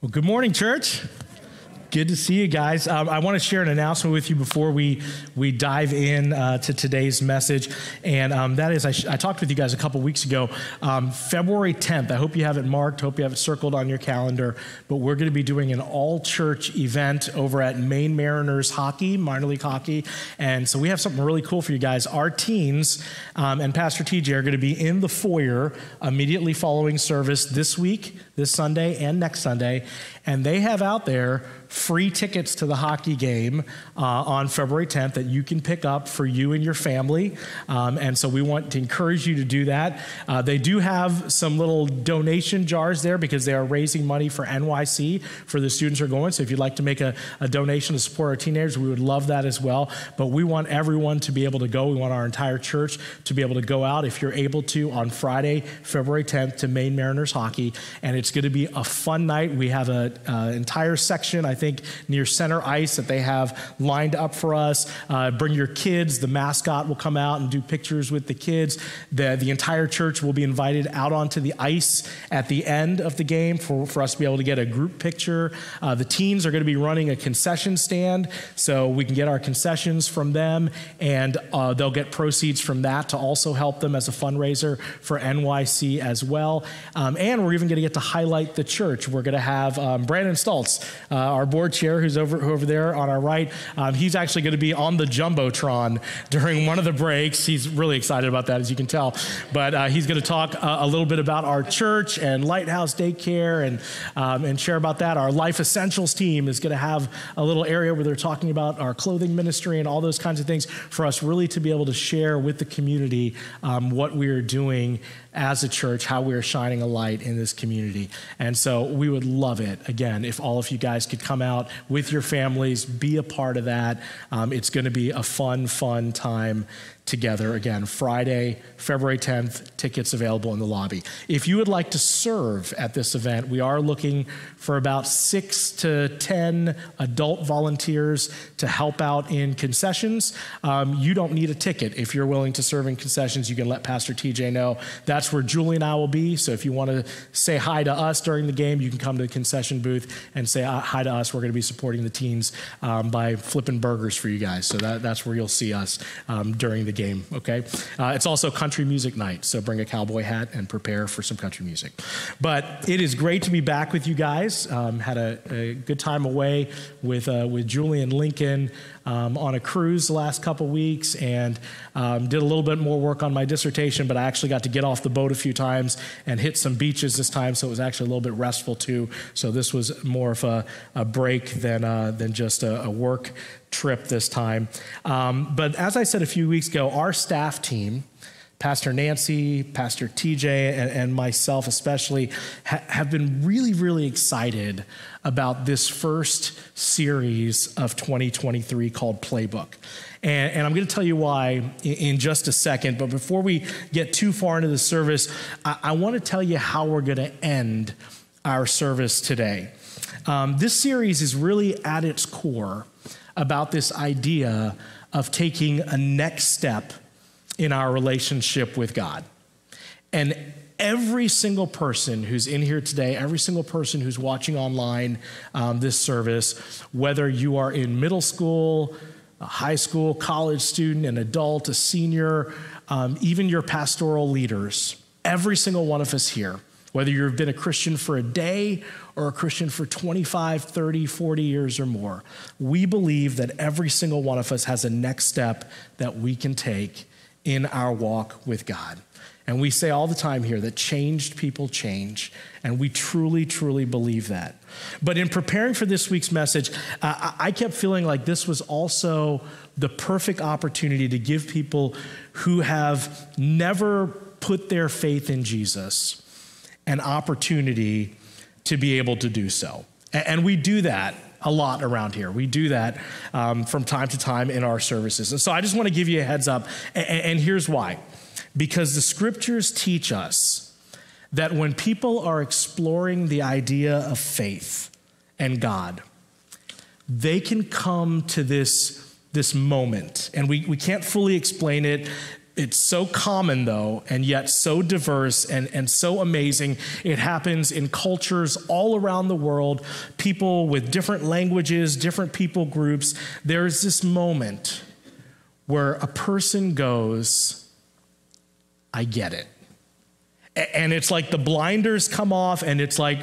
Well, good morning, church. Good to see you guys. Um, I want to share an announcement with you before we we dive in uh, to today's message, and um, that is I, sh- I, talked with you guys a couple weeks ago, um, February 10th. I hope you have it marked. Hope you have it circled on your calendar. But we're going to be doing an all church event over at Maine Mariners Hockey, minor league hockey, and so we have something really cool for you guys. Our teens um, and Pastor TJ are going to be in the foyer immediately following service this week, this Sunday, and next Sunday, and they have out there free tickets to the hockey game uh, on February 10th that you can pick up for you and your family. Um, and so we want to encourage you to do that. Uh, they do have some little donation jars there because they are raising money for NYC for the students who are going. So if you'd like to make a, a donation to support our teenagers, we would love that as well. But we want everyone to be able to go. We want our entire church to be able to go out if you're able to on Friday, February 10th to Maine Mariners hockey. And it's going to be a fun night. We have an entire section, I think, near center ice that they have lined up for us. Uh, bring your kids. The mascot will come out and do pictures with the kids. The, the entire church will be invited out onto the ice at the end of the game for, for us to be able to get a group picture. Uh, the teens are going to be running a concession stand, so we can get our concessions from them, and uh, they'll get proceeds from that to also help them as a fundraiser for NYC as well. Um, and we're even going to get to highlight the church. We're going to have um, Brandon Stoltz, uh, our board chair, who's over, over there on our right. Um, he's actually going to be on the Jumbotron during one of the breaks. He's really excited about that, as you can tell. But uh, he's going to talk uh, a little bit about our church and Lighthouse Daycare and, um, and share about that. Our Life Essentials team is going to have a little area where they're talking about our clothing ministry and all those kinds of things for us really to be able to share with the community um, what we are doing as a church, how we are shining a light in this community. And so we would love it, again, if all of you guys could come out with your families, be a part of that. Um, it's going to be a fun, fun time together. Again, Friday, February 10th, tickets available in the lobby. If you would like to serve at this event, we are looking for about six to 10 adult volunteers to help out in concessions. Um, you don't need a ticket. If you're willing to serve in concessions, you can let Pastor TJ know. That's where Julie and I will be. So if you want to say hi to us during the game, you can come to the concession booth and say uh, hi to us. We're going to be supporting the teens um, by flipping burgers for you guys. So that, that's where you'll see us um, during the game, okay? Uh, it's also country music night, so bring a cowboy hat and prepare for some country music. But it is great to be back with you guys. Um, had a, a, good time away with, uh, with Julie and Lincoln um, on a cruise the last couple weeks and um, did a little bit more work on my dissertation, but I actually got to get off the boat a few times and hit some beaches this time, so it was actually a little bit restful too. So this was more of a, a break than, uh, than just a, a work trip this time. Um, but as I said a few weeks ago, our staff team, Pastor Nancy, Pastor TJ, and, and myself especially, ha- have been really, really excited about this first series of 2023 called Playbook. And, and I'm going to tell you why in, in, just a second. But before we get too far into the service, I, I want to tell you how we're going to end our service today. Um, this series is really at its core about this idea of taking a next step in our relationship with God. And every single person who's in here today, every single person who's watching online um, this service, whether you are in middle school, a high school, college student, an adult, a senior, um, even your pastoral leaders, every single one of us here, whether you've been a Christian for a day or a Christian for 25, 30, 40 years or more, we believe that every single one of us has a next step that we can take in our walk with God. And we say all the time here that changed people change, and we truly, truly believe that. But in preparing for this week's message, uh, I kept feeling like this was also the perfect opportunity to give people who have never put their faith in Jesus an opportunity to be able to do so. And we do that a lot around here. We do that um, from time to time in our services. And so I just want to give you a heads up. And, and here's why because the scriptures teach us that when people are exploring the idea of faith and God, they can come to this, this moment. And we, we can't fully explain it it's so common though and yet so diverse and, and so amazing. It happens in cultures all around the world people with different languages different people groups. There's this moment where a person goes i get it. And it's like the blinders come off and it's like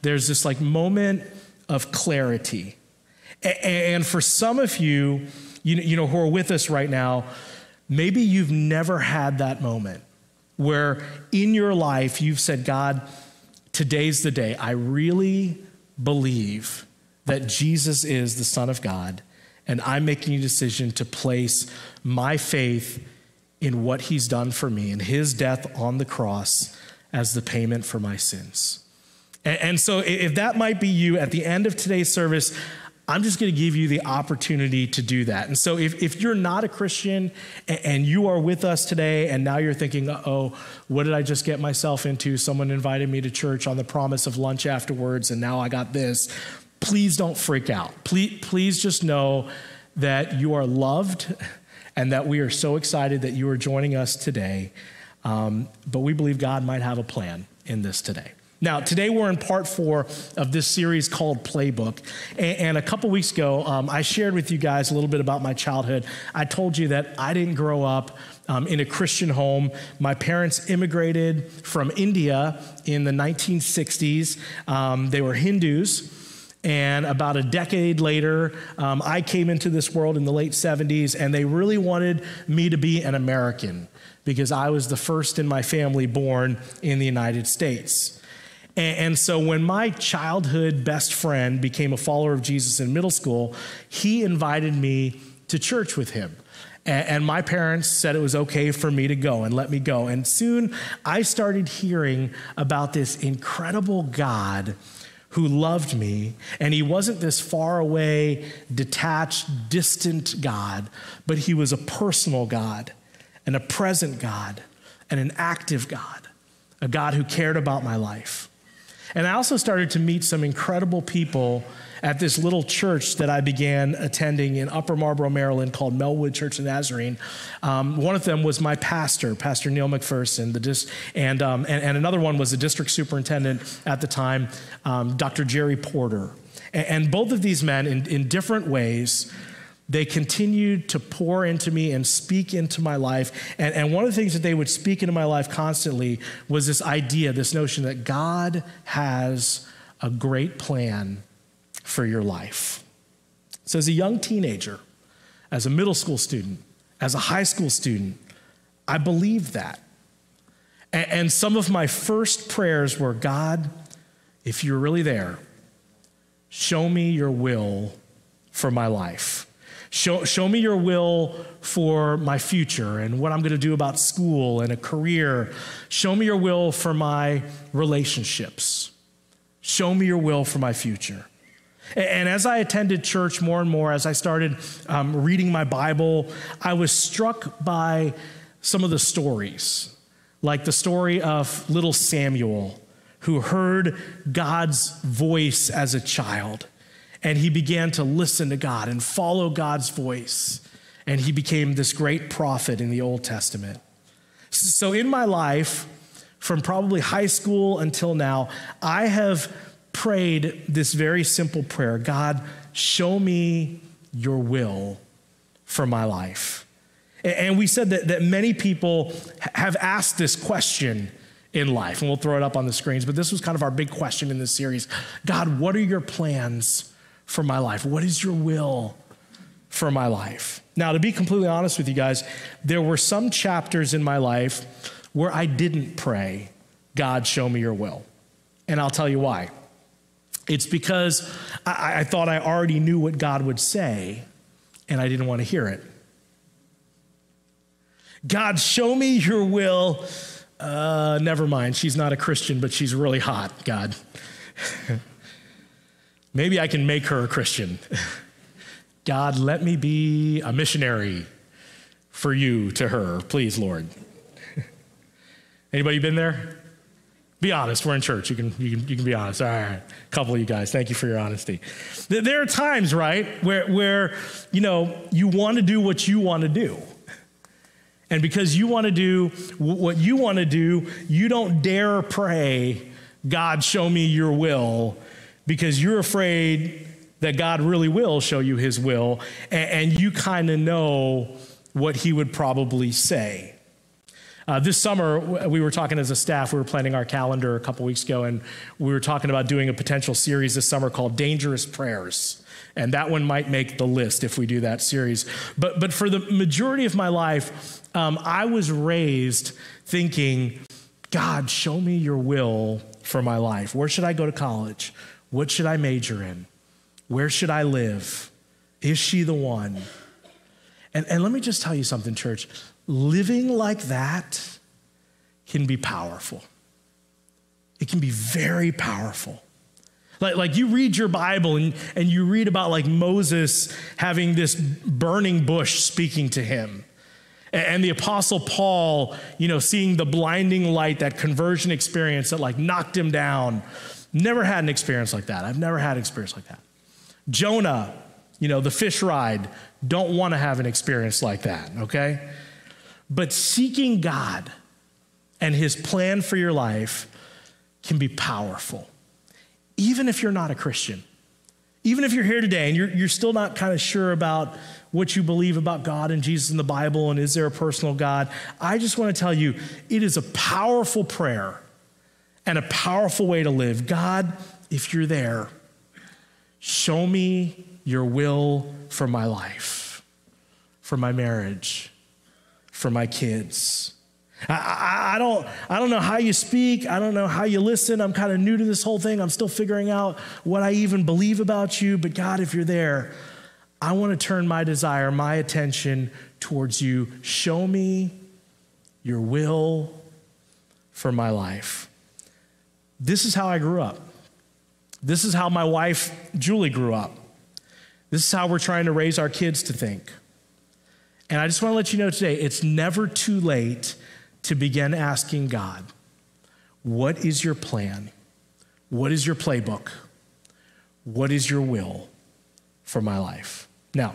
there's this like moment of clarity. And for some of you you know who are with us right now Maybe you've never had that moment where in your life you've said, God, today's the day. I really believe that Jesus is the Son of God, and I'm making a decision to place my faith in what He's done for me and His death on the cross as the payment for my sins. And, so, if that might be you at the end of today's service, I'm just going to give you the opportunity to do that. And so, if, if you're not a Christian and, and you are with us today, and now you're thinking, oh, what did I just get myself into? Someone invited me to church on the promise of lunch afterwards, and now I got this. Please don't freak out. Please, please just know that you are loved and that we are so excited that you are joining us today. Um, but we believe God might have a plan in this today. Now, today we're in part four of this series called Playbook. And, and a couple weeks ago, um, I shared with you guys a little bit about my childhood. I told you that I didn't grow up um, in a Christian home. My parents immigrated from India in the 1960s, um, they were Hindus. And about a decade later, um, I came into this world in the late 70s, and they really wanted me to be an American because I was the first in my family born in the United States. And, so when my childhood best friend became a follower of Jesus in middle school, he invited me to church with him. And my parents said it was okay for me to go and let me go. And soon I started hearing about this incredible God who loved me. And he wasn't this far away, detached, distant God, but he was a personal God and a present God and an active God, a God who cared about my life. And I also started to meet some incredible people at this little church that I began attending in Upper Marlboro, Maryland, called Melwood Church of Nazarene. Um, one of them was my pastor, Pastor Neil McPherson, the dis- and, um, and, and, another one was the district superintendent at the time, um, Dr. Jerry Porter. And, and, both of these men, in, in different ways, they continued to pour into me and speak into my life. And, and one of the things that they would speak into my life constantly was this idea, this notion that God has a great plan for your life. So, as a young teenager, as a middle school student, as a high school student, I believed that. And, and some of my first prayers were God, if you're really there, show me your will for my life. Show, show me your will for my future and what I'm going to do about school and a career. Show me your will for my relationships. Show me your will for my future. And as I attended church more and more, as I started um, reading my Bible, I was struck by some of the stories, like the story of little Samuel, who heard God's voice as a child and he began to listen to God and follow God's voice. And he became this great prophet in the Old Testament. So, in my life, from probably high school until now, I have prayed this very simple prayer God, show me your will for my life. And we said that, that many people have asked this question in life, and we'll throw it up on the screens, but this was kind of our big question in this series God, what are your plans for my life? What is your will for my life? Now, to be completely honest with you guys, there were some chapters in my life where I didn't pray, God, show me your will. And I'll tell you why. It's because I, I thought I already knew what God would say, and I didn't want to hear it. God, show me your will. Uh, never mind. She's not a Christian, but she's really hot, God. Maybe I can make her a Christian. God, let me be a missionary for you to her, please, Lord. Anybody been there? Be honest. We're in church. You can, you can, you can be honest. All right. A couple of you guys. Thank you for your honesty. There are times, right, where, where you know, you want to do what you want to do. And because you want to do what you want to do, you don't dare pray, God, show me your will, because you're afraid that God really will show you his will, and, you kind of know what he would probably say. Uh, this summer, we were talking as a staff, we were planning our calendar a couple weeks ago, and we were talking about doing a potential series this summer called Dangerous Prayers. And that one might make the list if we do that series. But, but for the majority of my life, um, I was raised thinking, God, show me your will for my life. Where should I go to college? What should I major in? Where should I live? Is she the one? And, and let me just tell you something, church. Living like that can be powerful. It can be very powerful. Like, like you read your Bible and, and you read about like Moses having this burning bush speaking to him. And the apostle Paul, you know, seeing the blinding light, that conversion experience that like knocked him down. Never had an experience like that. I've never had an experience like that. Jonah, you know, the fish ride, don't want to have an experience like that, okay? But seeking God and his plan for your life can be powerful, even if you're not a Christian. Even if you're here today and you're, you're still not kind of sure about what you believe about God and Jesus in the Bible and is there a personal God, I just want to tell you it is a powerful prayer and a powerful way to live. God, if you're there, show me your will for my life, for my marriage, for my kids. I, I, I, don't, I don't know how you speak. I don't know how you listen. I'm kind of new to this whole thing. I'm still figuring out what I even believe about you. But God, if you're there, I want to turn my desire, my attention towards you. Show me your will for my life. This is how I grew up. This is how my wife, Julie, grew up. This is how we're trying to raise our kids to think. And I just want to let you know today it's never too late to begin asking God, What is your plan? What is your playbook? What is your will for my life? Now,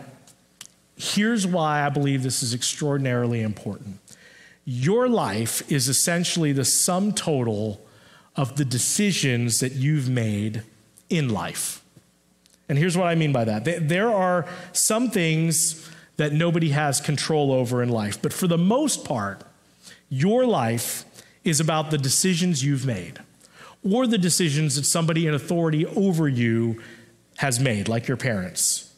here's why I believe this is extraordinarily important. Your life is essentially the sum total of the decisions that you've made in life. And here's what I mean by that there are some things that nobody has control over in life, but for the most part, your life is about the decisions you've made or the decisions that somebody in authority over you has made, like your parents.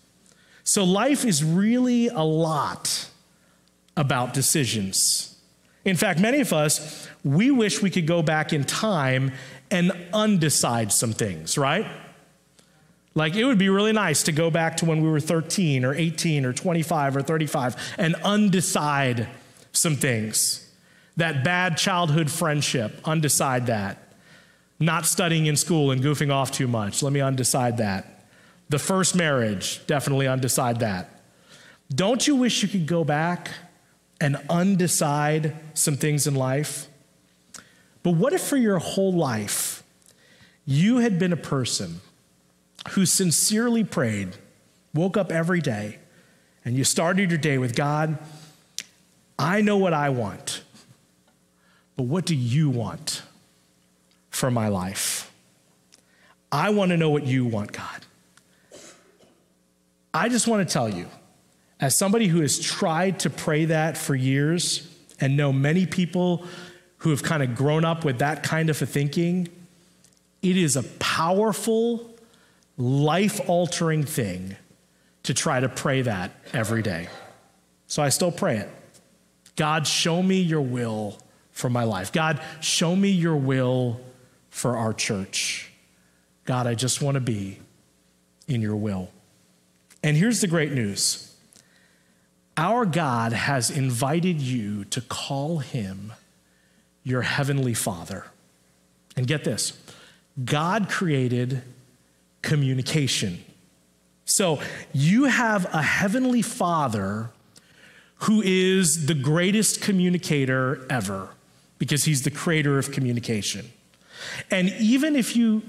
So life is really a lot about decisions. In fact, many of us, we wish we could go back in time and undecide some things, right? Like it would be really nice to go back to when we were 13 or 18 or 25 or 35 and undecide some things. That bad childhood friendship, undecide that. Not studying in school and goofing off too much, let me undecide that. The first marriage, definitely undecide that. Don't you wish you could go back and undecide some things in life? But what if for your whole life you had been a person who sincerely prayed, woke up every day, and you started your day with God, I know what I want, but what do you want for my life? I want to know what you want, God. I just want to tell you, as somebody who has tried to pray that for years and know many people who have kind of grown up with that kind of a thinking, it is a powerful, life altering thing to try to pray that every day. So I still pray it. God, show me your will for my life. God, show me your will for our church. God, I just want to be in your will. And here's the great news our God has invited you to call him your heavenly Father. And get this God created communication. So you have a heavenly Father who is the greatest communicator ever because he's the creator of communication. And even if you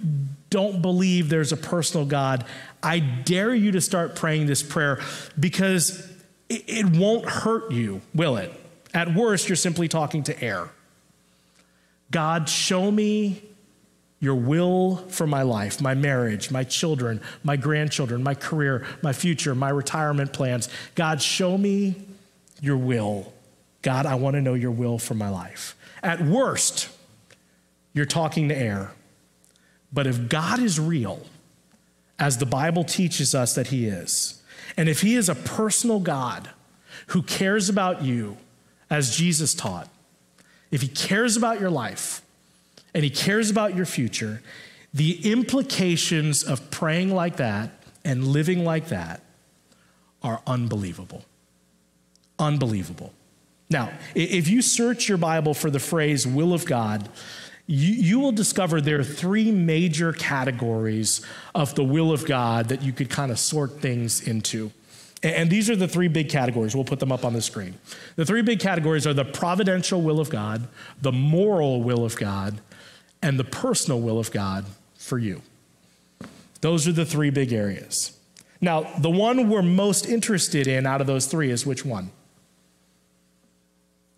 don't believe there's a personal God, I dare you to start praying this prayer because it, won't hurt you, will it? At worst, you're simply talking to air. God, show me your will for my life, my marriage, my children, my grandchildren, my career, my future, my retirement plans. God, show me your will. God, I want to know your will for my life. At worst, you're talking to air. But if God is real, as the Bible teaches us that He is, and if He is a personal God who cares about you, as Jesus taught, if He cares about your life and He cares about your future, the implications of praying like that and living like that are unbelievable. Unbelievable. Now, if you search your Bible for the phrase will of God, you, you, will discover there are three major categories of the will of God that you could kind of sort things into. And these are the three big categories. We'll put them up on the screen. The three big categories are the providential will of God, the moral will of God, and the personal will of God for you. Those are the three big areas. Now, the one we're most interested in out of those three is which one?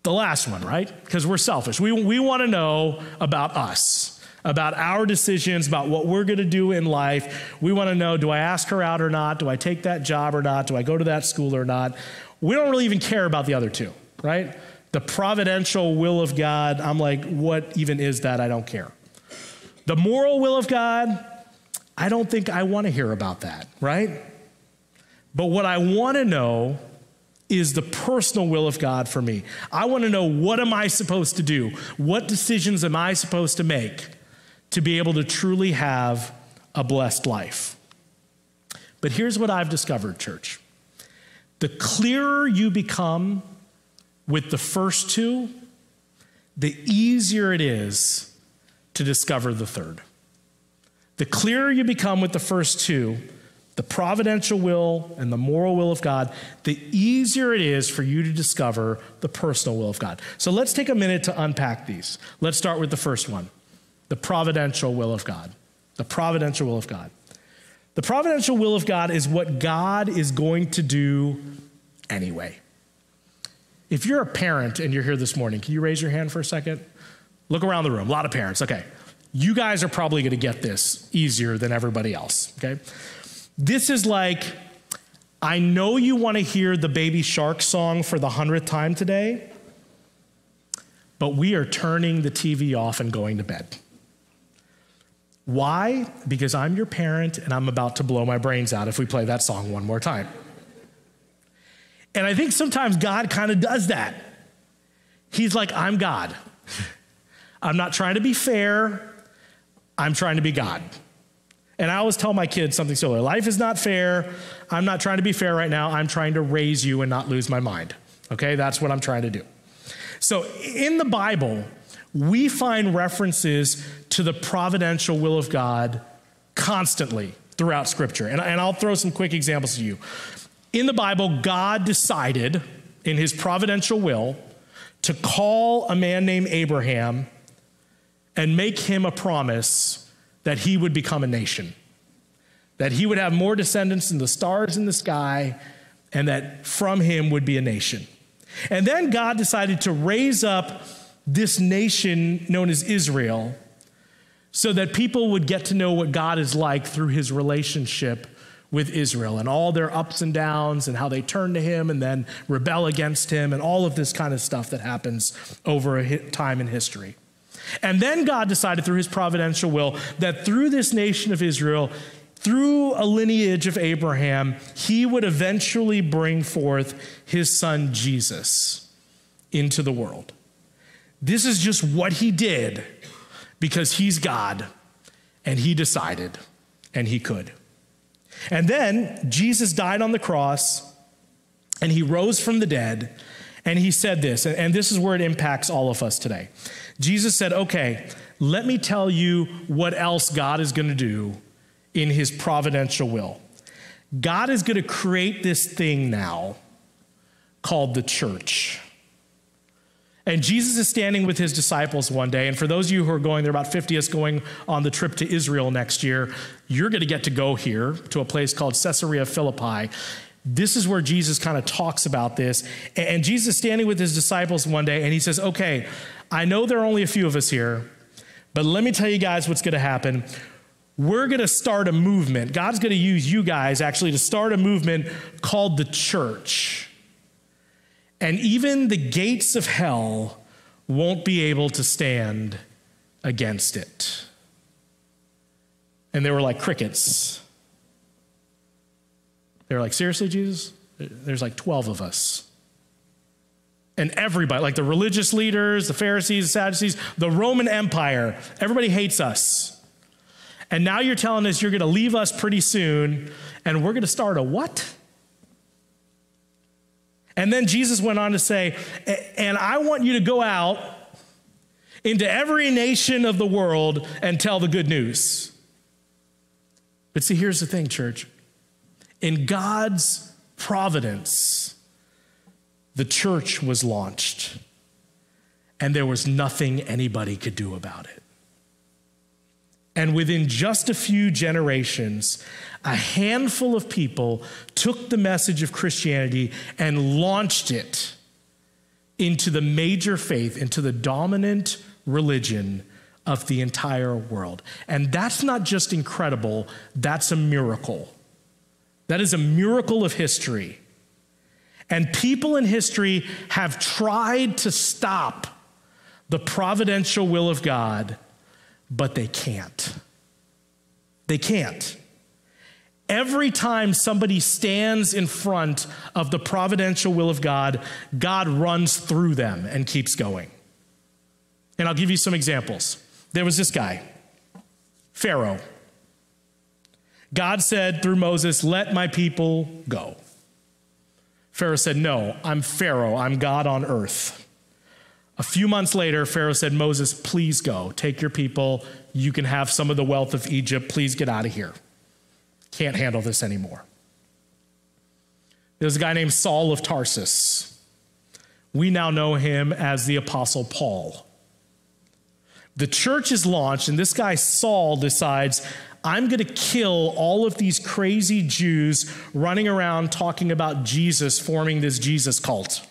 The last one, right? Because we're selfish. We, we want to know about us, about our decisions, about what we're going to do in life. We want to know do I ask her out or not? Do I take that job or not? Do I go to that school or not? We don't really even care about the other two, right? The providential will of God, I'm like, what even is that? I don't care. The moral will of God, I don't think I want to hear about that, right? But what I want to know is the personal will of God for me. I want to know what am I supposed to do? What decisions am I supposed to make to be able to truly have a blessed life? But here's what I've discovered, church. The clearer you become with the first two, the easier it is to discover the third. The clearer you become with the first two, the providential will and the moral will of God, the easier it is for you to discover the personal will of God. So let's take a minute to unpack these. Let's start with the first one the providential will of God. The providential will of God. The providential will of God is what God is going to do anyway. If you're a parent and you're here this morning, can you raise your hand for a second? Look around the room. A lot of parents. Okay. You guys are probably going to get this easier than everybody else. Okay. This is like, I know you want to hear the Baby Shark song for the hundredth time today, but we are turning the TV off and going to bed. Why? Because I'm your parent and I'm about to blow my brains out if we play that song one more time. And I think sometimes God kind of does that. He's like, I'm God. I'm not trying to be fair, I'm trying to be God. And I always tell my kids something similar life is not fair. I'm not trying to be fair right now. I'm trying to raise you and not lose my mind. Okay, that's what I'm trying to do. So in the Bible, we find references to the providential will of God constantly throughout Scripture. And, and I'll throw some quick examples to you. In the Bible, God decided in his providential will to call a man named Abraham and make him a promise that he would become a nation, that he would have more descendants than the stars in the sky, and that from him would be a nation. And then God decided to raise up this nation known as Israel so that people would get to know what God is like through his relationship with Israel and all their ups and downs and how they turn to him and then rebel against him and all of this kind of stuff that happens over a time in history. And then God decided through his providential will that through this nation of Israel, through a lineage of Abraham, he would eventually bring forth his son Jesus into the world. This is just what he did because he's God and he decided and he could. And then Jesus died on the cross and he rose from the dead and he said this, and this is where it impacts all of us today. Jesus said, Okay, let me tell you what else God is going to do in his providential will. God is going to create this thing now called the church. And Jesus is standing with his disciples one day. And for those of you who are going, there are about 50 of us going on the trip to Israel next year. You're going to get to go here to a place called Caesarea Philippi. This is where Jesus kind of talks about this. And Jesus standing with his disciples one day and he says, Okay, I know there are only a few of us here, but let me tell you guys what's going to happen. We're going to start a movement. God's going to use you guys actually to start a movement called the church. And even the gates of hell won't be able to stand against it. And they were like crickets. They were like, Seriously, Jesus? There's like 12 of us. And everybody, like the religious leaders, the Pharisees, the Sadducees, the Roman Empire, everybody hates us. And now you're telling us you're going to leave us pretty soon, and we're going to start a what? And then Jesus went on to say, and I want you to go out into every nation of the world and tell the good news. But see, here's the thing, church. In God's providence, the church was launched, and there was nothing anybody could do about it. And within just a few generations, a handful of people took the message of Christianity and launched it into the major faith, into the dominant religion of the entire world. And that's not just incredible, that's a miracle. That is a miracle of history. And people in history have tried to stop the providential will of God, but they can't. They can't. Every time somebody stands in front of the providential will of God, God runs through them and keeps going. And I'll give you some examples. There was this guy, Pharaoh. God said through Moses, Let my people go. Pharaoh said, No, I'm Pharaoh. I'm God on earth. A few months later, Pharaoh said, Moses, please go. Take your people. You can have some of the wealth of Egypt. Please get out of here. Can't handle this anymore. There's a guy named Saul of Tarsus. We now know him as the Apostle Paul. The church is launched, and this guy, Saul, decides, I'm going to kill all of these crazy Jews running around talking about Jesus, forming this Jesus cult.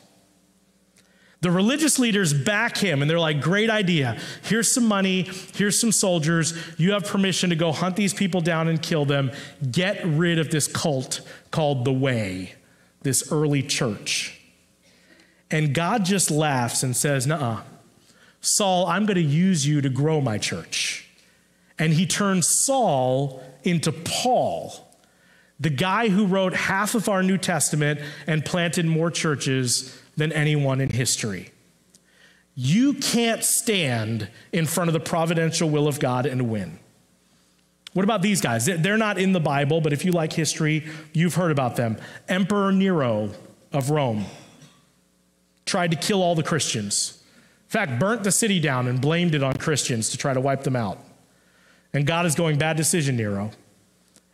The religious leaders back him and they're like, Great idea. Here's some money. Here's some soldiers. You have permission to go hunt these people down and kill them. Get rid of this cult called the Way, this early church. And God just laughs and says, Nuh Saul, I'm going to use you to grow my church. And he turned Saul into Paul, the guy who wrote half of our New Testament and planted more churches than anyone in history. You can't stand in front of the providential will of God and win. What about these guys? They're not in the Bible, but if you like history, you've heard about them. Emperor Nero of Rome tried to kill all the Christians. In fact, burnt the city down and blamed it on Christians to try to wipe them out. And God is going, bad decision, Nero.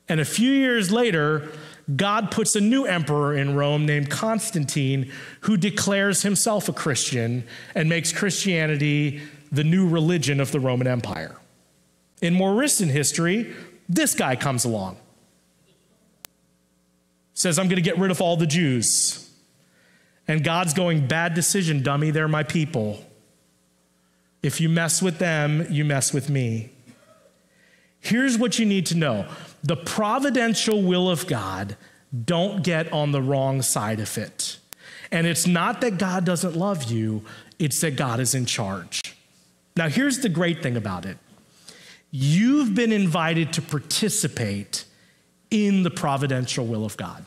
And a few years later, God puts a new emperor in Rome named Constantine who declares himself a Christian and makes Christianity the new religion of the Roman Empire. In more recent history, this guy comes along. Says, I'm going to get rid of all the Jews. And God's going, bad decision, dummy, they're my people. If you mess with them, you mess with me. Here's what you need to know the providential will of God, don't get on the wrong side of it. And it's not that God doesn't love you, it's that God is in charge. Now, here's the great thing about it you've been invited to participate in the providential will of God.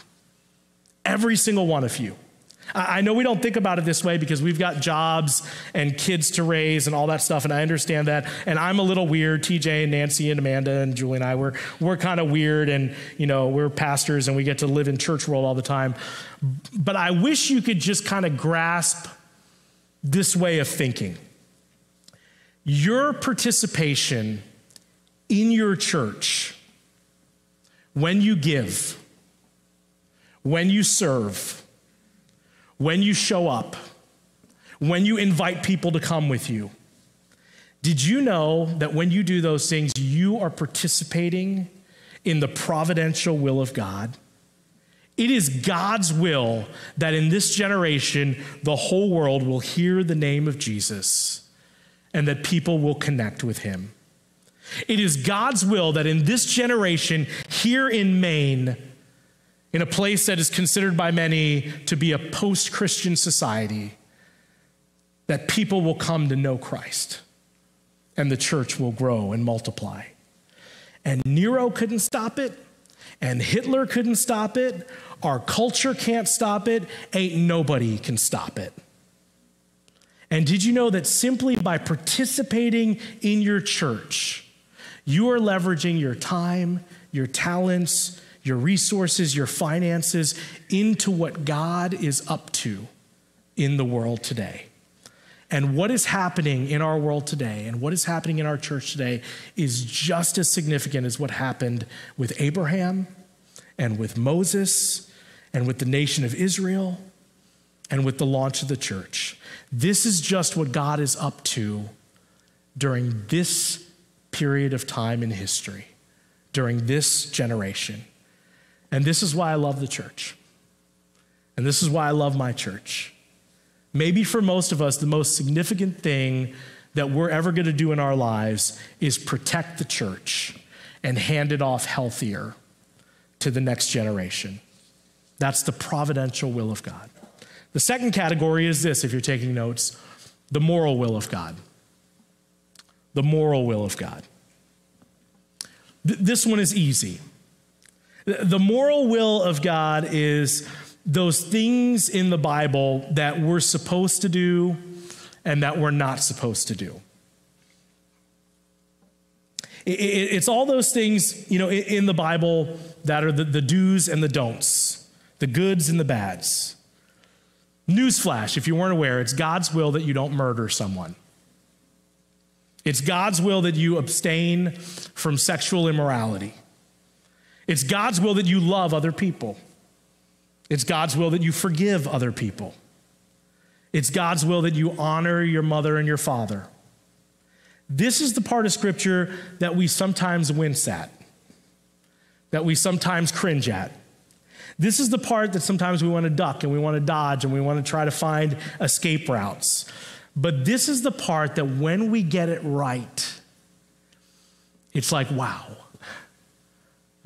Every single one of you. I know we don't think about it this way because we've got jobs and kids to raise and all that stuff, and I understand that. And I'm a little weird. TJ and Nancy and Amanda and Julie and I, we're, we're kind of weird, and you know, we're pastors and we get to live in church world all the time. But I wish you could just kind of grasp this way of thinking. Your participation in your church, when you give, when you serve, when you show up, when you invite people to come with you. Did you know that when you do those things, you are participating in the providential will of God? It is God's will that in this generation, the whole world will hear the name of Jesus and that people will connect with him. It is God's will that in this generation, here in Maine, in a place that is considered by many to be a post Christian society, that people will come to know Christ and the church will grow and multiply. And Nero couldn't stop it, and Hitler couldn't stop it, our culture can't stop it, ain't nobody can stop it. And did you know that simply by participating in your church, you are leveraging your time, your talents, your resources, your finances into what God is up to in the world today. And what is happening in our world today and what is happening in our church today is just as significant as what happened with Abraham and with Moses and with the nation of Israel and with the launch of the church. This is just what God is up to during this period of time in history, during this generation. And this is why I love the church. And this is why I love my church. Maybe for most of us, the most significant thing that we're ever going to do in our lives is protect the church and hand it off healthier to the next generation. That's the providential will of God. The second category is this, if you're taking notes the moral will of God. The moral will of God. Th- this one is easy. The moral will of God is those things in the Bible that we're supposed to do and that we're not supposed to do. It's all those things, you know, in the Bible that are the, the do's and the don'ts, the goods and the bads. Newsflash, if you weren't aware, it's God's will that you don't murder someone. It's God's will that you abstain from sexual immorality. It's God's will that you love other people. It's God's will that you forgive other people. It's God's will that you honor your mother and your father. This is the part of Scripture that we sometimes wince at, that we sometimes cringe at. This is the part that sometimes we want to duck and we want to dodge and we want to try to find escape routes. But this is the part that when we get it right, it's like, wow,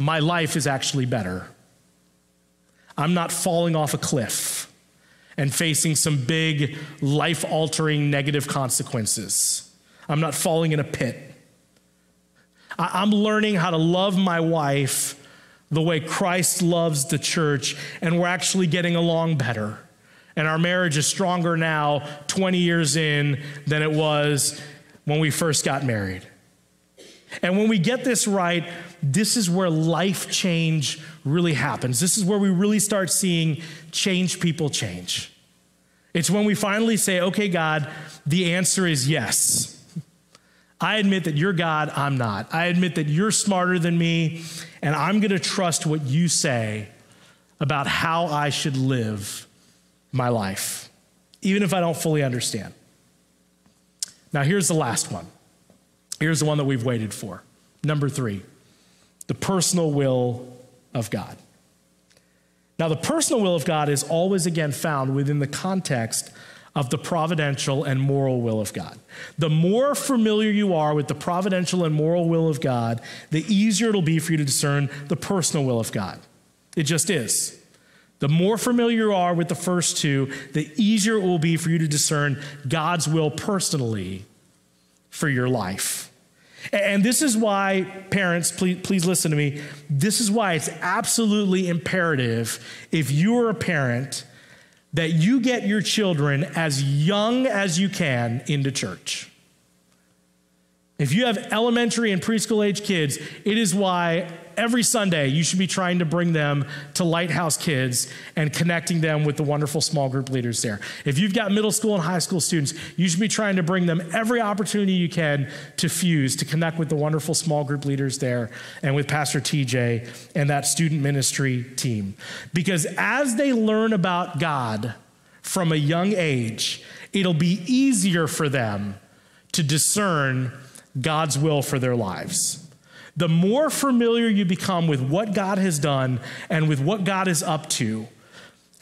my life is actually better. I'm not falling off a cliff and facing some big life altering negative consequences. I'm not falling in a pit. I'm learning how to love my wife the way Christ loves the church, and we're actually getting along better. And our marriage is stronger now, 20 years in, than it was when we first got married. And when we get this right, this is where life change really happens. This is where we really start seeing change people change. It's when we finally say, okay, God, the answer is yes. I admit that you're God, I'm not. I admit that you're smarter than me, and I'm going to trust what you say about how I should live my life, even if I don't fully understand. Now, here's the last one. Here's the one that we've waited for. Number three, the personal will of God. Now, the personal will of God is always again found within the context of the providential and moral will of God. The more familiar you are with the providential and moral will of God, the easier it'll be for you to discern the personal will of God. It just is. The more familiar you are with the first two, the easier it will be for you to discern God's will personally for your life. And this is why, parents, please, please listen to me. This is why it's absolutely imperative if you are a parent that you get your children as young as you can into church. If you have elementary and preschool age kids, it is why every Sunday you should be trying to bring them to Lighthouse Kids and connecting them with the wonderful small group leaders there. If you've got middle school and high school students, you should be trying to bring them every opportunity you can to fuse, to connect with the wonderful small group leaders there and with Pastor TJ and that student ministry team. Because as they learn about God from a young age, it'll be easier for them to discern God's will for their lives. The more familiar you become with what God has done and with what God is up to,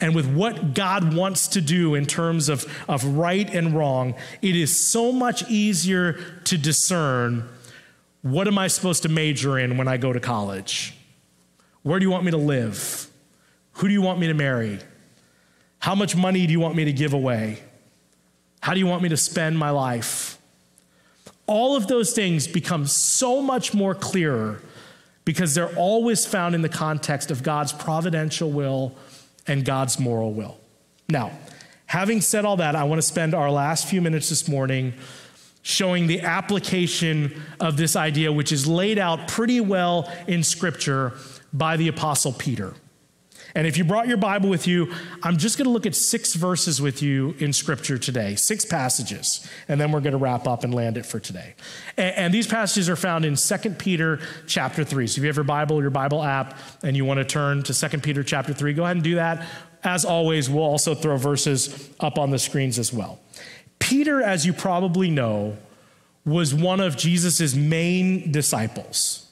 and with what God wants to do in terms of, of right and wrong, it is so much easier to discern what am I supposed to major in when I go to college? Where do you want me to live? Who do you want me to marry? How much money do you want me to give away? How do you want me to spend my life? All of those things become so much more clearer because they're always found in the context of God's providential will and God's moral will. Now, having said all that, I want to spend our last few minutes this morning showing the application of this idea, which is laid out pretty well in Scripture by the Apostle Peter. And if you brought your Bible with you, I'm just going to look at six verses with you in Scripture today, six passages, and then we're going to wrap up and land it for today. And, and, these passages are found in 2 Peter chapter 3. So if you have your Bible, your Bible app, and you want to turn to 2 Peter chapter 3, go ahead and do that. As always, we'll also throw verses up on the screens as well. Peter, as you probably know, was one of Jesus' main disciples.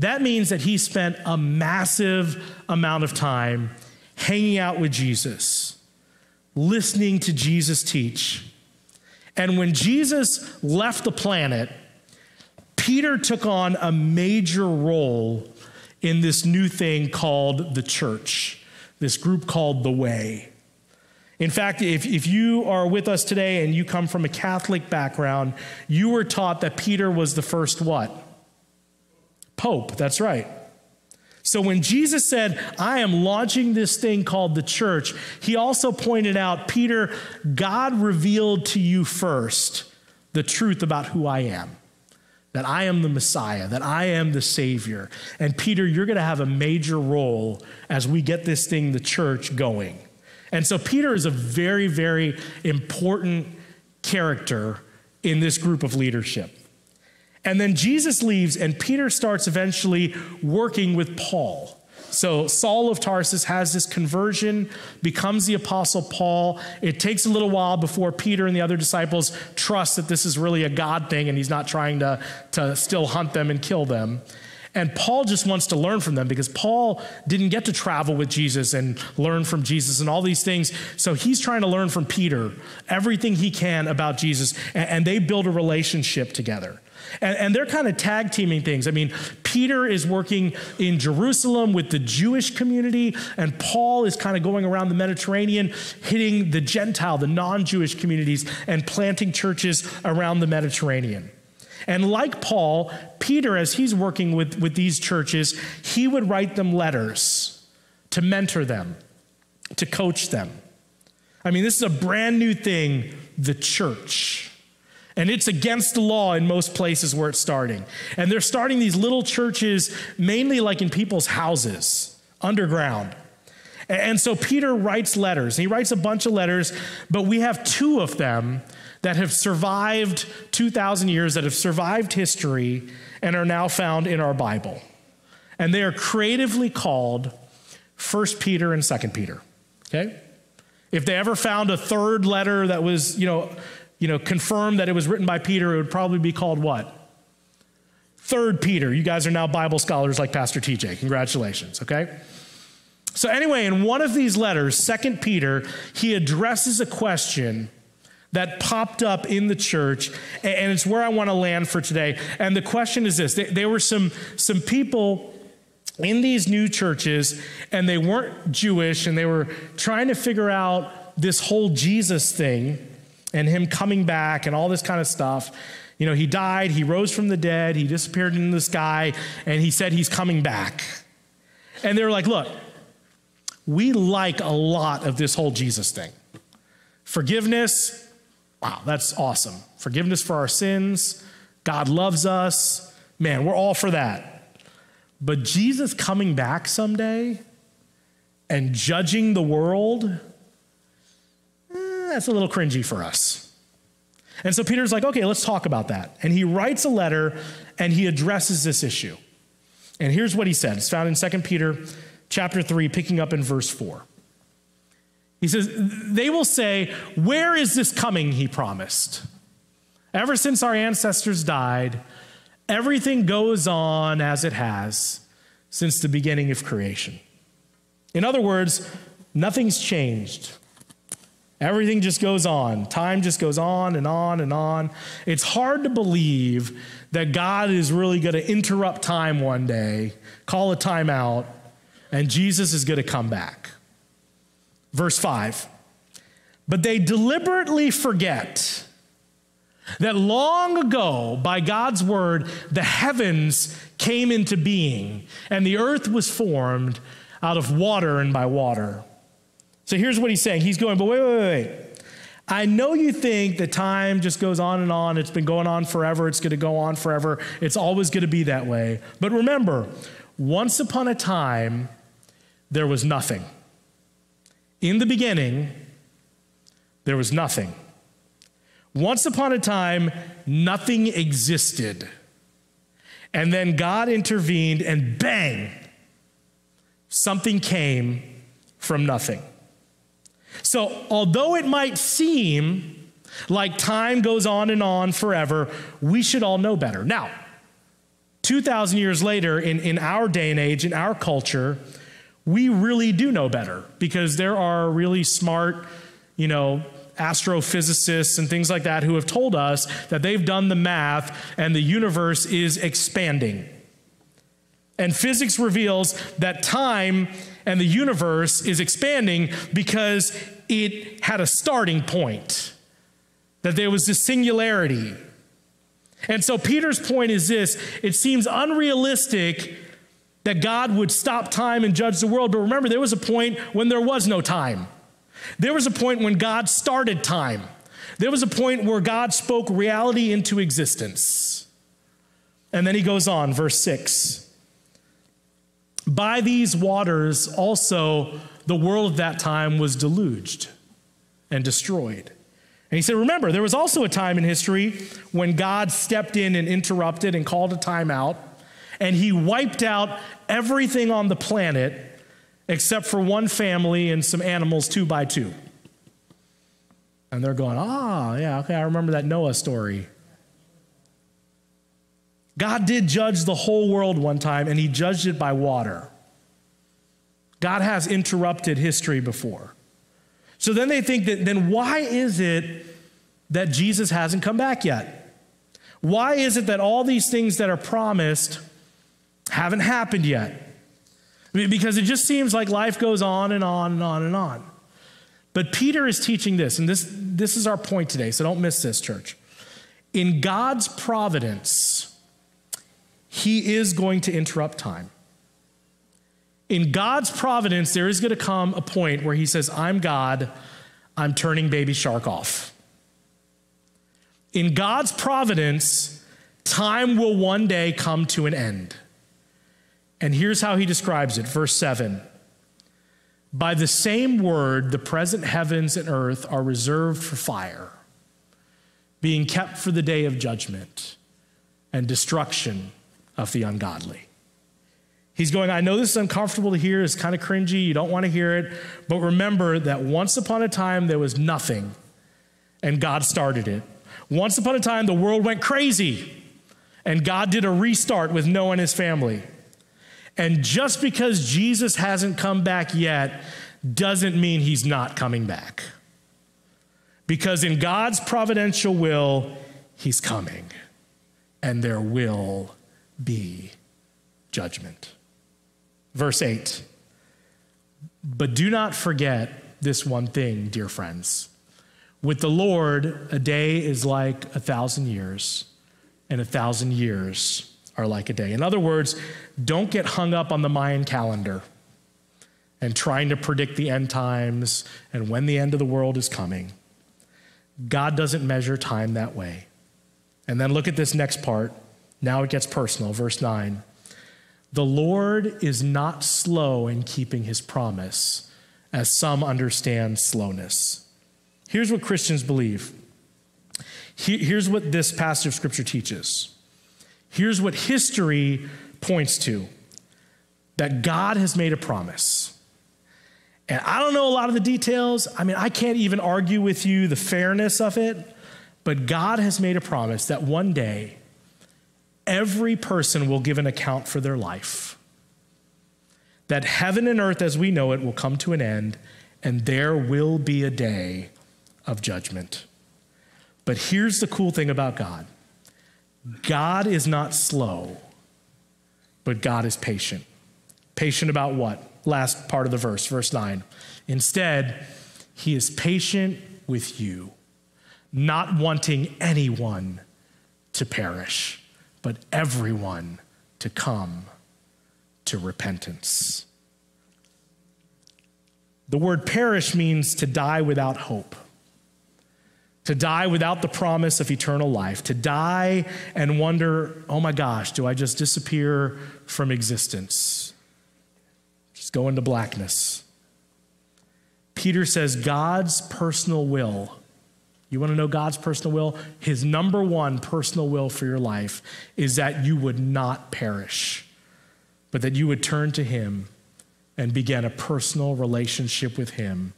That means that he spent a massive amount of time hanging out with Jesus, listening to Jesus teach. And when Jesus left the planet, Peter took on a major role in this new thing called the church, this group called the Way. In fact, if, if you are with us today and you come from a Catholic background, you were taught that Peter was the first what? Pope, that's right. So when Jesus said, I am launching this thing called the church, he also pointed out, Peter, God revealed to you first the truth about who I am. That I am the Messiah, that I am the Savior. And Peter, you're going to have a major role as we get this thing, the church, going. And so Peter is a very, very important character in this group of leadership. And then Jesus leaves, and Peter starts eventually working with Paul. So Saul of Tarsus has this conversion, becomes the apostle Paul. It takes a little while before Peter and the other disciples trust that this is really a God thing and he's not trying to, to still hunt them and kill them. And Paul just wants to learn from them because Paul didn't get to travel with Jesus and learn from Jesus and all these things. So he's trying to learn from Peter everything he can about Jesus. And, and they build a relationship together. And, and, they're kind of tag teaming things. I mean, Peter is working in Jerusalem with the Jewish community, and Paul is kind of going around the Mediterranean, hitting the Gentile, the non Jewish communities, and planting churches around the Mediterranean. And like Paul, Peter, as he's working with, with these churches, he would write them letters to mentor them, to coach them. I mean, this is a brand new thing, the church. And it's against the law in most places where it's starting. And they're starting these little churches mainly like in people's houses, underground. And so Peter writes letters. He writes a bunch of letters, but we have two of them that have survived 2,000 years, that have survived history, and are now found in our Bible. And they are creatively called 1 Peter and 2 Peter. Okay? If they ever found a third letter that was, you know, you know, confirm that it was written by Peter, it would probably be called what? Third Peter. You guys are now Bible scholars like Pastor TJ. Congratulations, okay? So, anyway, in one of these letters, Second Peter, he addresses a question that popped up in the church, and it's where I want to land for today. And the question is this there were some, some people in these new churches, and they weren't Jewish, and they were trying to figure out this whole Jesus thing and him coming back and all this kind of stuff. You know, he died, he rose from the dead, he disappeared into the sky, and he said he's coming back. And they're like, look, we like a lot of this whole Jesus thing. Forgiveness, wow, that's awesome. Forgiveness for our sins, God loves us. Man, we're all for that. But Jesus coming back someday and judging the world, that's a little cringy for us. And so Peter's like, okay, let's talk about that. And he writes a letter and he addresses this issue. And here's what he said. It's found in 2 Peter chapter 3, picking up in verse 4. He says, They will say, Where is this coming he promised? Ever since our ancestors died, everything goes on as it has since the beginning of creation. In other words, nothing's changed. Everything just goes on. Time just goes on and on and on. It's hard to believe that God is really going to interrupt time one day, call a timeout, and Jesus is going to come back. Verse 5 But they deliberately forget that long ago, by God's word, the heavens came into being, and the earth was formed out of water and by water. So here's what he's saying. He's going, but wait, wait, wait. Wait. I know you think that time just goes on and on. It's been going on forever. It's going to go on forever. It's always going to be that way. But remember, once upon a time, there was nothing. In the beginning, there was nothing. Once upon a time, nothing existed. And then God intervened, and bang, something came from nothing. So, although it might seem like time goes on and on forever, we should all know better. Now, 2,000 years later, in, in our day and age, in our culture, we really do know better because there are really smart, you know, astrophysicists and things like that who have told us that they've done the math and the universe is expanding. And physics reveals that time and the universe is expanding because it had a starting point, that there was this singularity. And so Peter's point is this it seems unrealistic that God would stop time and judge the world. But remember, there was a point when there was no time. There was a point when God started time. There was a point where God spoke reality into existence. And then he goes on, verse 6. By these waters also the world of that time was deluged and destroyed. And he said, Remember, there was also a time in history when God stepped in and interrupted and called a timeout, and he wiped out everything on the planet except for one family and some animals two by two. And they're going, Ah, yeah, okay, I remember that Noah story. God did judge the whole world one time, and he judged it by water. God has interrupted history before. So then they think that then why is it that Jesus hasn't come back yet? Why is it that all these things that are promised haven't happened yet? Because it just seems like life goes on and on and on and on. But Peter is teaching this, and this, this is our point today, so don't miss this, church. In God's providence, he is going to interrupt time. In God's providence, there is going to come a point where He says, I'm God, I'm turning baby shark off. In God's providence, time will one day come to an end. And here's how He describes it verse 7 By the same word, the present heavens and earth are reserved for fire, being kept for the day of judgment and destruction of the ungodly. He's going, I know this is uncomfortable to hear, it's kind of cringy, you don't want to hear it, but remember that once upon a time there was nothing, and God started it. Once upon a time the world went crazy, and God did a restart with Noah and his family. And just because Jesus hasn't come back yet doesn't mean he's not coming back. Because in God's providential will, he's coming, and there will be judgment. Verse 8. But do not forget this one thing, dear friends. With the Lord, a day is like a thousand years, and a thousand years are like a day. In other words, don't get hung up on the Mayan calendar and trying to predict the end times and when the end of the world is coming. God doesn't measure time that way. And then look at this next part. Now it gets personal. Verse 9. The Lord is not slow in keeping his promise, as some understand slowness. Here's what Christians believe. Here's what this passage of scripture teaches. Here's what history points to that God has made a promise. And I don't know a lot of the details. I mean, I can't even argue with you the fairness of it, but God has made a promise that one day every person will give an account for their life. That heaven and earth as we know it will come to an end, and there will be a day of judgment. But here's the cool thing about God God is not slow, but God is patient. Patient about what? Last part of the verse, verse 9. Instead, he is patient with you, not wanting anyone to perish, but everyone to come to repentance. The word perish means to die without hope, to die without the promise of eternal life, to die and wonder, oh my gosh, do I just disappear from existence? Just go into blackness. Peter says God's personal will. You want to know God's personal will? His number one personal will for your life is that you would not perish, but that you would turn to Him and begin a personal relationship with Him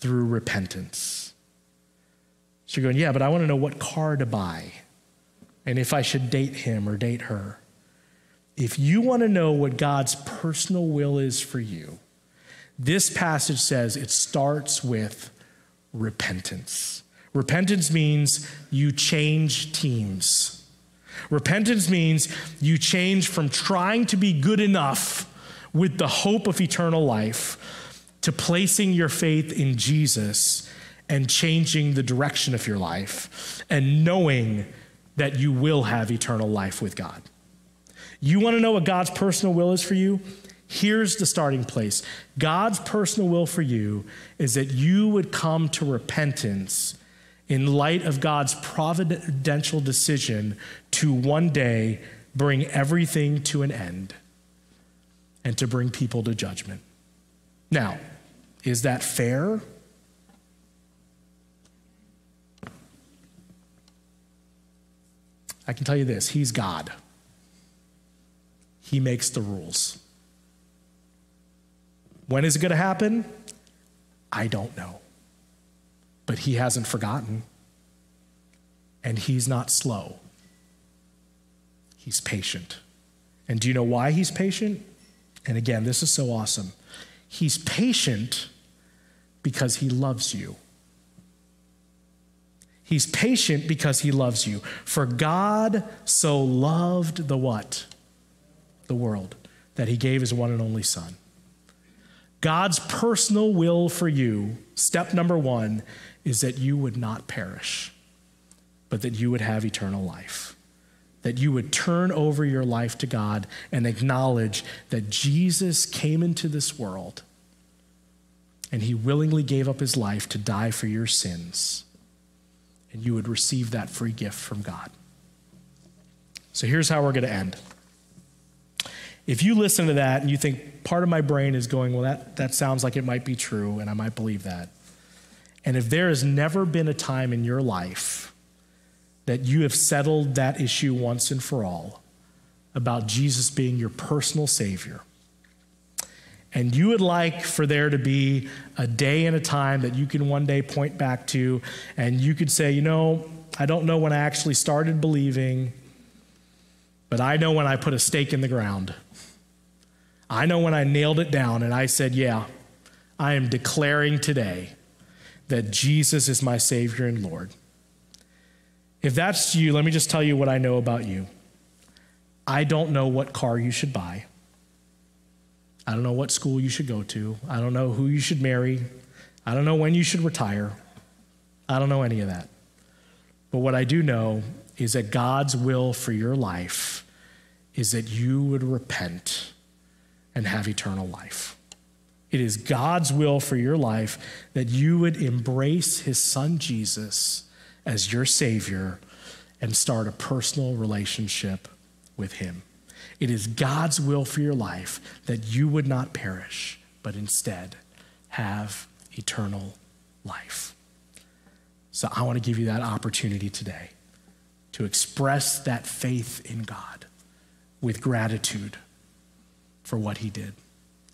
through repentance. So you're going, yeah, but I want to know what car to buy and if I should date him or date her. If you want to know what God's personal will is for you, this passage says it starts with repentance. Repentance means you change teams. Repentance means you change from trying to be good enough with the hope of eternal life to placing your faith in Jesus and changing the direction of your life and knowing that you will have eternal life with God. You want to know what God's personal will is for you? Here's the starting place God's personal will for you is that you would come to repentance in light of God's providential decision to one day bring everything to an end and to bring people to judgment. Now, is that fair? I can tell you this He's God, He makes the rules. When is it going to happen? I don't know. But he hasn't forgotten. And he's not slow. He's patient. And do you know why he's patient? And again, this is so awesome. He's patient because he loves you. He's patient because he loves you. For God so loved the what? The world, that he gave his one and only Son. God's personal will for you, step number one, is that you would not perish, but that you would have eternal life. That you would turn over your life to God and acknowledge that Jesus came into this world and he willingly gave up his life to die for your sins. And you would receive that free gift from God. So here's how we're going to end. If you listen to that and you think part of my brain is going, well, that, that sounds like it might be true, and I might believe that. And if there has never been a time in your life that you have settled that issue once and for all about Jesus being your personal Savior, and you would like for there to be a day and a time that you can one day point back to, and you could say, you know, I don't know when I actually started believing, but I know when I put a stake in the ground. I know when I nailed it down and I said, Yeah, I am declaring today that Jesus is my Savior and Lord. If that's you, let me just tell you what I know about you. I don't know what car you should buy. I don't know what school you should go to. I don't know who you should marry. I don't know when you should retire. I don't know any of that. But what I do know is that God's will for your life is that you would repent and have eternal life. It is God's will for your life that you would embrace his son Jesus as your Savior and start a personal relationship with him. It is God's will for your life that you would not perish, but instead have eternal life. So I want to give you that opportunity today to express that faith in God with gratitude for what he did,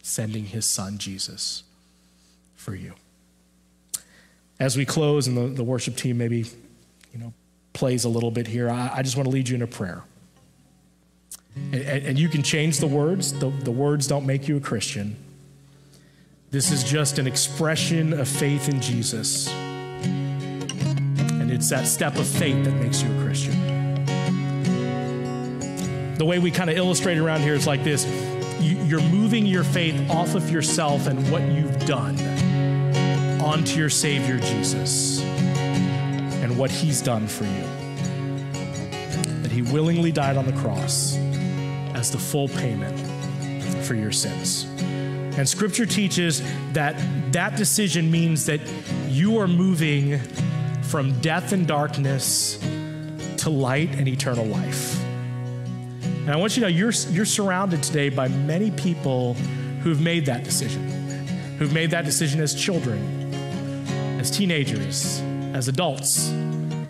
sending his son Jesus for you. As we close, and the, the worship team maybe, you know, plays a little bit here, I, I just want to lead you in a prayer. And, and you can change the words, the, the words don't make you a Christian. This is just an expression of faith in Jesus. And it's that step of faith that makes you a Christian. The way we kind of illustrate around here is like this you're moving your faith off of yourself and what you've done onto your Savior Jesus and what He's done for you. That He willingly died on the cross as the full payment for your sins. And Scripture teaches that that decision means that you are moving from death and darkness to light and eternal life. And I want you to know you're, you're surrounded today by many people who've made that decision, who've made that decision as children, as teenagers, as adults.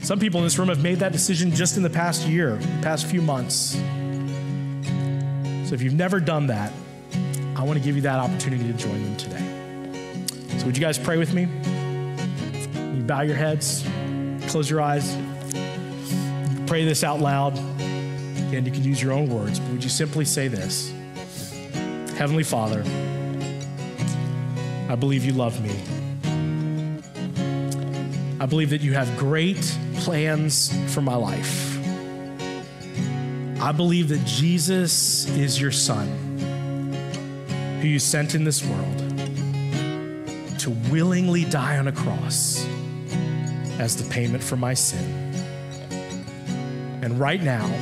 Some people in this room have made that decision just in the past year, past few months. So if you've never done that, I want to give you that opportunity to join them today. So would you guys pray with me? You bow your heads, close your eyes, pray this out loud. Again, you can use your own words, but would you simply say this? Heavenly Father, I believe you love me. I believe that you have great plans for my life. I believe that Jesus is your Son, who you sent in this world to willingly die on a cross as the payment for my sin. And right now,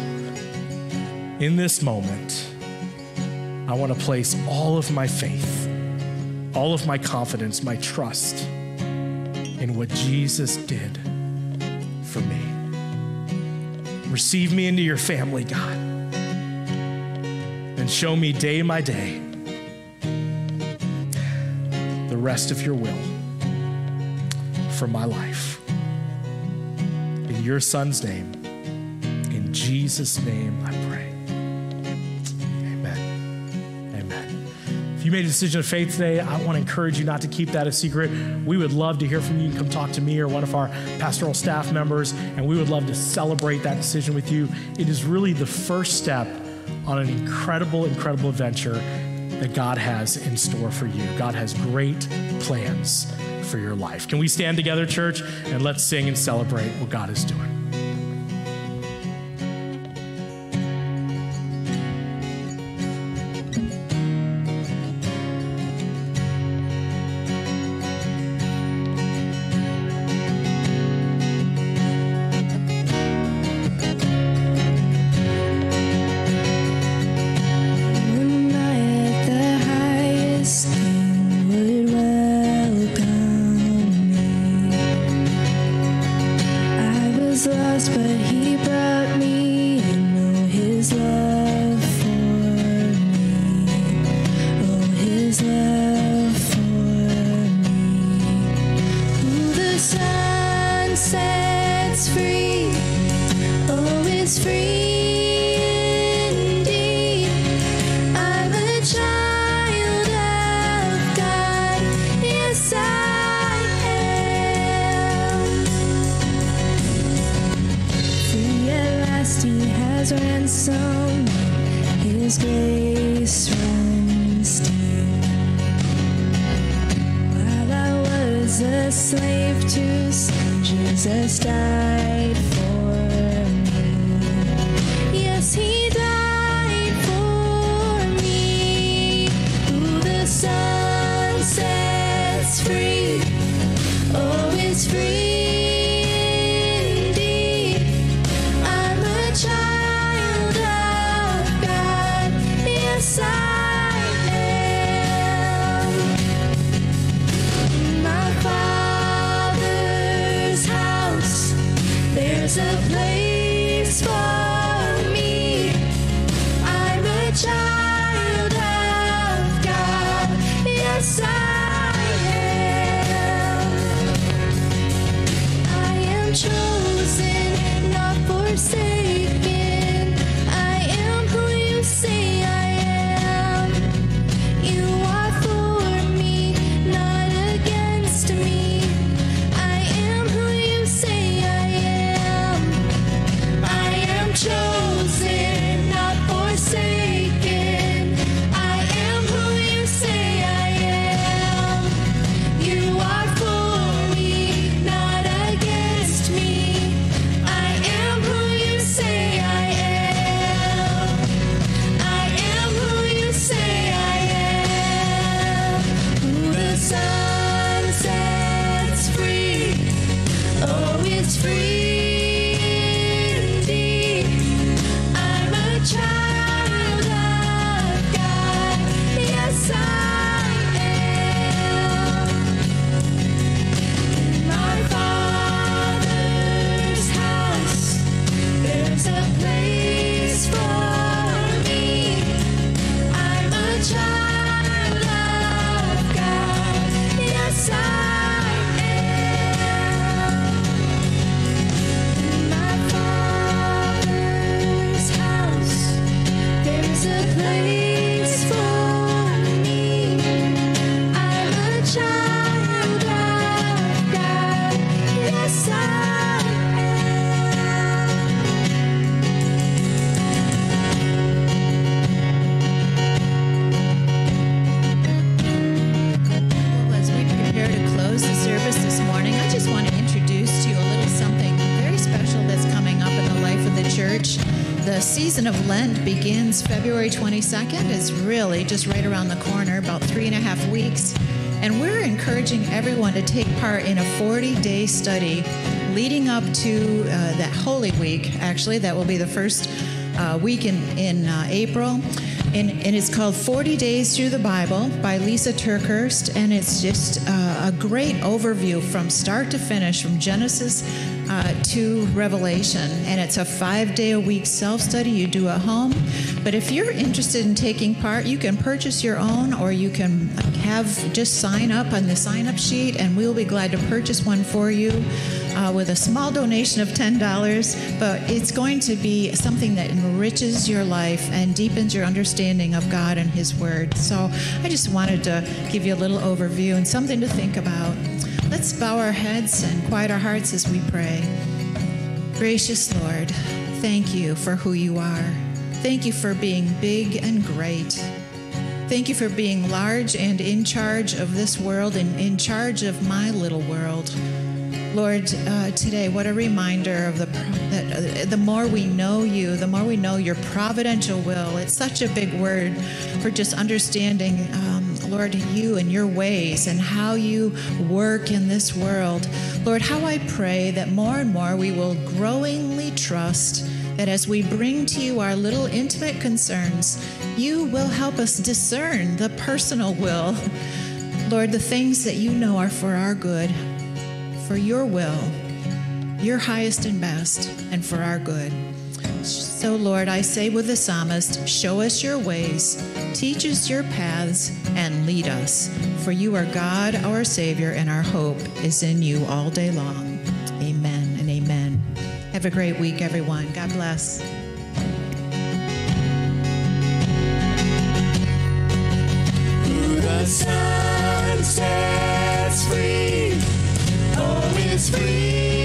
in this moment, I want to place all of my faith, all of my confidence, my trust in what Jesus did for me. Receive me into your family, God. And show me day by day the rest of your will for my life. In your son's name, in Jesus' name, I pray. You made a decision of faith today, I want to encourage you not to keep that a secret. We would love to hear from you. Can come talk to me or one of our pastoral staff members, and we would love to celebrate that decision with you. It is really the first step on an incredible, incredible adventure that God has in store for you. God has great plans for your life. Can we stand together, church, and let's sing and celebrate what God is doing? Season of Lent begins February 22nd. It's really just right around the corner, about three and a half weeks. And we're encouraging everyone to take part in a 40 day study leading up to uh, that Holy Week, actually. That will be the first uh, week in, in uh, April. And, and, it's called 40 Days Through the Bible by Lysa TerKeurst. And it's just uh, a great overview from start to finish, from Genesis uh, to Revelation. And it's a five day a week self study you do at home. But if you're interested in taking part, you can purchase your own or you can have just sign up on the sign up sheet, and we'll be glad to purchase one for you. Uh, with a small donation of $10, but it's going to be something that enriches your life and deepens your understanding of God and His Word. So I just wanted to give you a little overview and something to think about. Let's bow our heads and quiet our hearts as we pray. Gracious Lord, thank you for who you are. Thank you for being big and great. Thank you for being large and in charge of this world and in charge of my little world. Lord, uh, today, what a reminder of the that uh, the more we know you, the more we know your providential will. It's such a big word for just understanding, um, Lord, you and your ways and how you work in this world. Lord, how I pray that more and more we will growingly trust that as we bring to you our little intimate concerns, you will help us discern the personal will. Lord, the things that you know are for our good for your will, your highest and best, and for our good. So, Lord, I say with the psalmist, show us your ways, teach us your paths, and lead us. For you are God, our Savior, and our hope is in you all day long. Have a great week, everyone. God bless. The son sets free is free.